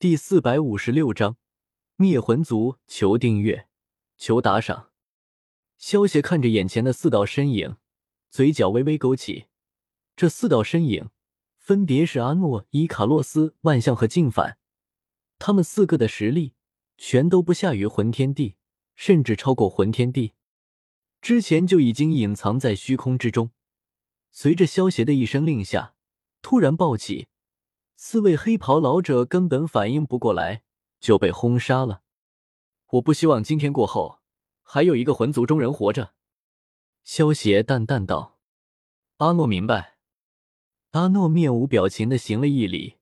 第四百五十六章灭魂族，求订阅，求打赏。萧邪看着眼前的四道身影，嘴角微微勾起。这四道身影分别是阿诺、伊卡洛斯、万象和静凡，他们四个的实力全都不下于魂天帝，甚至超过魂天帝。之前就已经隐藏在虚空之中，随着萧邪的一声令下，突然暴起，四位黑袍老者根本反应不过来，就被轰杀了。我不希望今天过后还有一个魂族中人活着。”萧协淡淡道。阿诺明白。阿诺面无表情的行了一礼，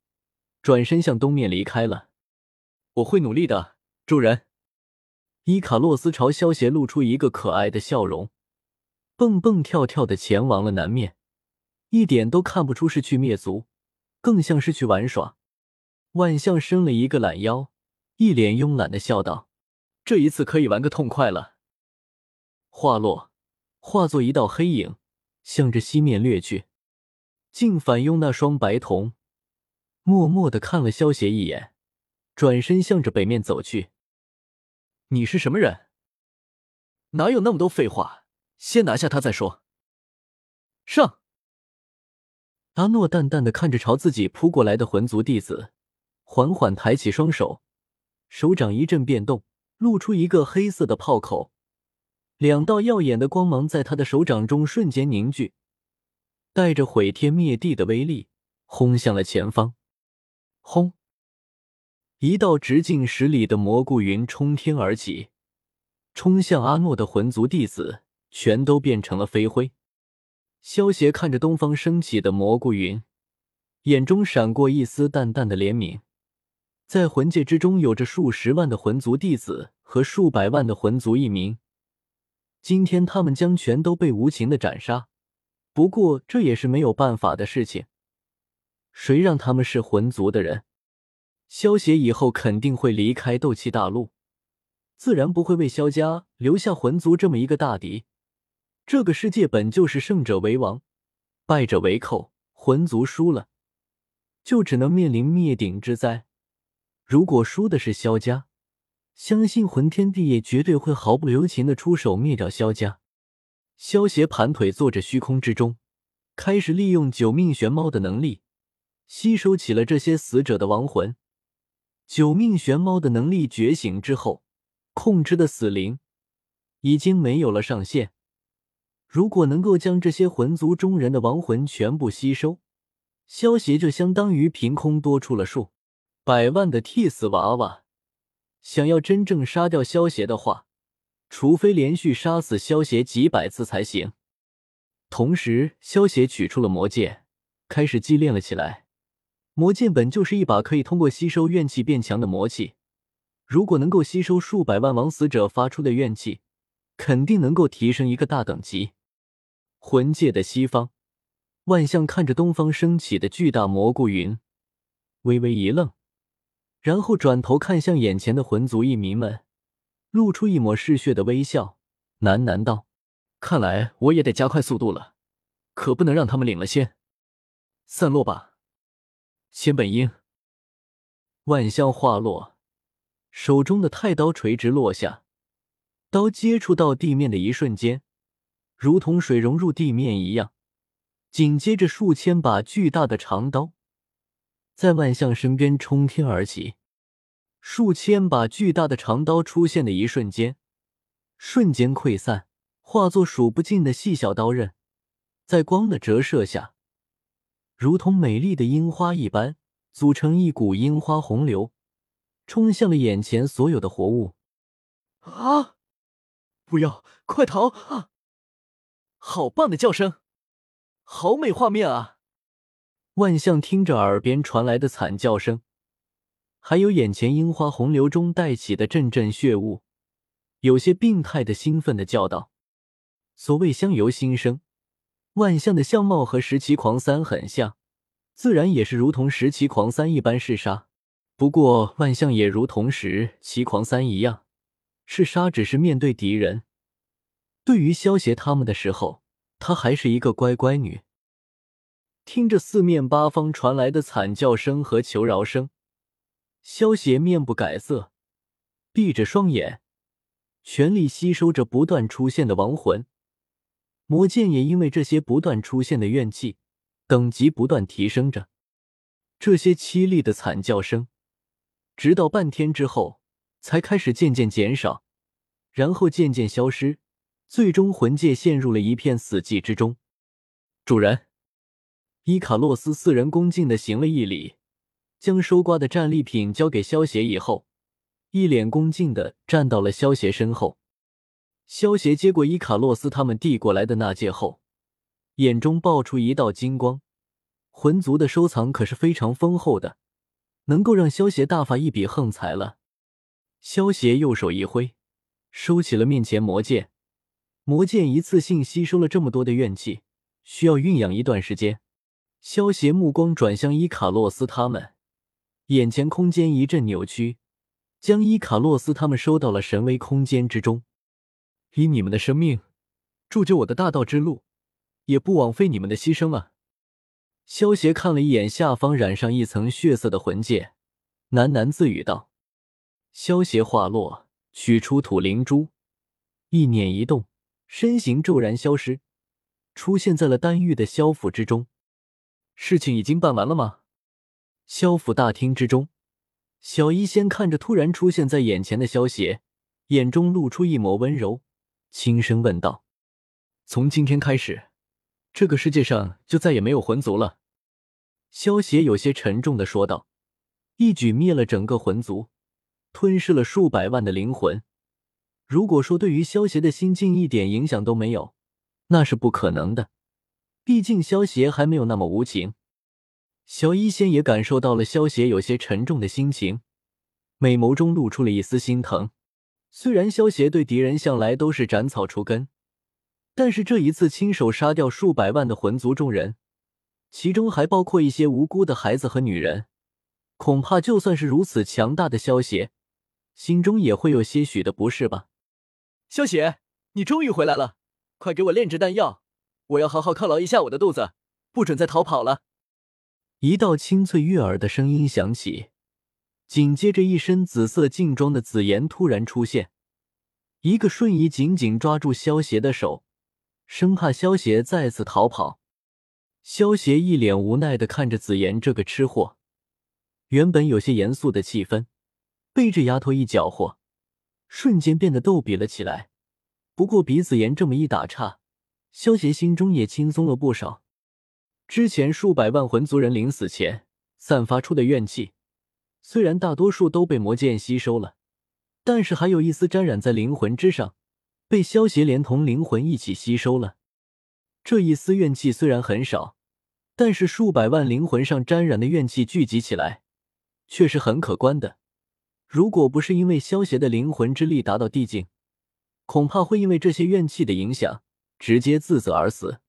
转身向东面离开了。我会努力的，主人。伊卡洛斯朝萧协露出一个可爱的笑容，蹦蹦跳跳的前往了南面，一点都看不出是去灭族，更像是去玩耍。万象伸了一个懒腰，一脸慵懒的笑道：“这一次可以玩个痛快了。”话落，化作一道黑影，向着西面掠去。竟反用那双白瞳，默默的看了萧协一眼，转身向着北面走去。你是什么人？哪有那么多废话？先拿下他再说。上！阿诺淡淡的看着朝自己扑过来的魂族弟子，缓缓抬起双手，手掌一阵变动，露出一个黑色的炮口，两道耀眼的光芒在他的手掌中瞬间凝聚，带着毁天灭地的威力，轰向了前方。轰！一道直径十里的蘑菇云冲天而起，冲向阿诺的魂族弟子，全都变成了飞灰。萧协看着东方升起的蘑菇云，眼中闪过一丝淡淡的怜悯。在魂界之中，有着数十万的魂族弟子和数百万的魂族一名，今天他们将全都被无情的斩杀。不过这也是没有办法的事情，谁让他们是魂族的人？萧协以后肯定会离开斗气大陆，自然不会为萧家留下魂族这么一个大敌。这个世界本就是胜者为王，败者为寇。魂族输了，就只能面临灭顶之灾。如果输的是萧家，相信魂天帝也绝对会毫不留情的出手灭掉萧家。萧协盘腿坐着虚空之中，开始利用九命玄猫的能力，吸收起了这些死者的亡魂。九命玄猫的能力觉醒之后，控制的死灵已经没有了上限。如果能够将这些魂族中人的亡魂全部吸收，萧协就相当于凭空多出了数百万的替死娃娃。想要真正杀掉萧协的话，除非连续杀死萧协几百次才行。同时，萧协取出了魔剑，开始祭炼了起来。魔剑本就是一把可以通过吸收怨气变强的魔器，如果能够吸收数百万亡死者发出的怨气，肯定能够提升一个大等级。魂界的西方，万象看着东方升起的巨大蘑菇云，微微一愣，然后转头看向眼前的魂族义民们，露出一抹嗜血的微笑，喃喃道：“看来我也得加快速度了，可不能让他们领了先。散落吧。”千本樱，万象化落，手中的太刀垂直落下，刀接触到地面的一瞬间，如同水融入地面一样。紧接着，数千把巨大的长刀在万象身边冲天而起。数千把巨大的长刀出现的一瞬间，瞬间溃散，化作数不尽的细小刀刃，在光的折射下。如同美丽的樱花一般，组成一股樱花洪流，冲向了眼前所有的活物。啊！不要，快逃！啊！好棒的叫声，好美画面啊！万象听着耳边传来的惨叫声，还有眼前樱花洪流中带起的阵阵血雾，有些病态的兴奋的叫道：“所谓相由心生。”万象的相貌和十七狂三很像，自然也是如同十七狂三一般嗜杀。不过万象也如同十七狂三一样，嗜杀只是面对敌人，对于消邪他们的时候，她还是一个乖乖女。听着四面八方传来的惨叫声和求饶声，萧邪面不改色，闭着双眼，全力吸收着不断出现的亡魂。魔剑也因为这些不断出现的怨气，等级不断提升着。这些凄厉的惨叫声，直到半天之后，才开始渐渐减少，然后渐渐消失，最终魂界陷入了一片死寂之中。主人，伊卡洛斯四人恭敬的行了一礼，将收刮的战利品交给萧邪以后，一脸恭敬的站到了萧邪身后。萧邪接过伊卡洛斯他们递过来的那戒后，眼中爆出一道金光。魂族的收藏可是非常丰厚的，能够让萧邪大发一笔横财了。萧邪右手一挥，收起了面前魔剑。魔剑一次性吸收了这么多的怨气，需要酝养一段时间。萧邪目光转向伊卡洛斯他们，眼前空间一阵扭曲，将伊卡洛斯他们收到了神威空间之中。以你们的生命铸就我的大道之路，也不枉费你们的牺牲啊！萧邪看了一眼下方染上一层血色的魂界，喃喃自语道：“萧邪话落，取出土灵珠，意念一动，身形骤然消失，出现在了丹域的萧府之中。事情已经办完了吗？”萧府大厅之中，小医仙看着突然出现在眼前的萧邪，眼中露出一抹温柔。轻声问道：“从今天开始，这个世界上就再也没有魂族了。”萧邪有些沉重的说道：“一举灭了整个魂族，吞噬了数百万的灵魂。如果说对于萧邪的心境一点影响都没有，那是不可能的。毕竟萧邪还没有那么无情。”小医仙也感受到了萧邪有些沉重的心情，美眸中露出了一丝心疼。虽然萧协对敌人向来都是斩草除根，但是这一次亲手杀掉数百万的魂族众人，其中还包括一些无辜的孩子和女人，恐怕就算是如此强大的萧协，心中也会有些许的不适吧。萧协，你终于回来了，快给我炼制丹药，我要好好犒劳一下我的肚子，不准再逃跑了。一道清脆悦耳的声音响起。紧接着，一身紫色劲装的紫妍突然出现，一个瞬移，紧紧抓住萧邪的手，生怕萧邪再次逃跑。萧邪一脸无奈的看着紫妍这个吃货，原本有些严肃的气氛被这丫头一搅和，瞬间变得逗比了起来。不过，比紫妍这么一打岔，萧邪心中也轻松了不少。之前数百万魂族人临死前散发出的怨气。虽然大多数都被魔剑吸收了，但是还有一丝沾染在灵魂之上，被萧邪连同灵魂一起吸收了。这一丝怨气虽然很少，但是数百万灵魂上沾染的怨气聚集起来，却是很可观的。如果不是因为萧邪的灵魂之力达到地境，恐怕会因为这些怨气的影响，直接自责而死。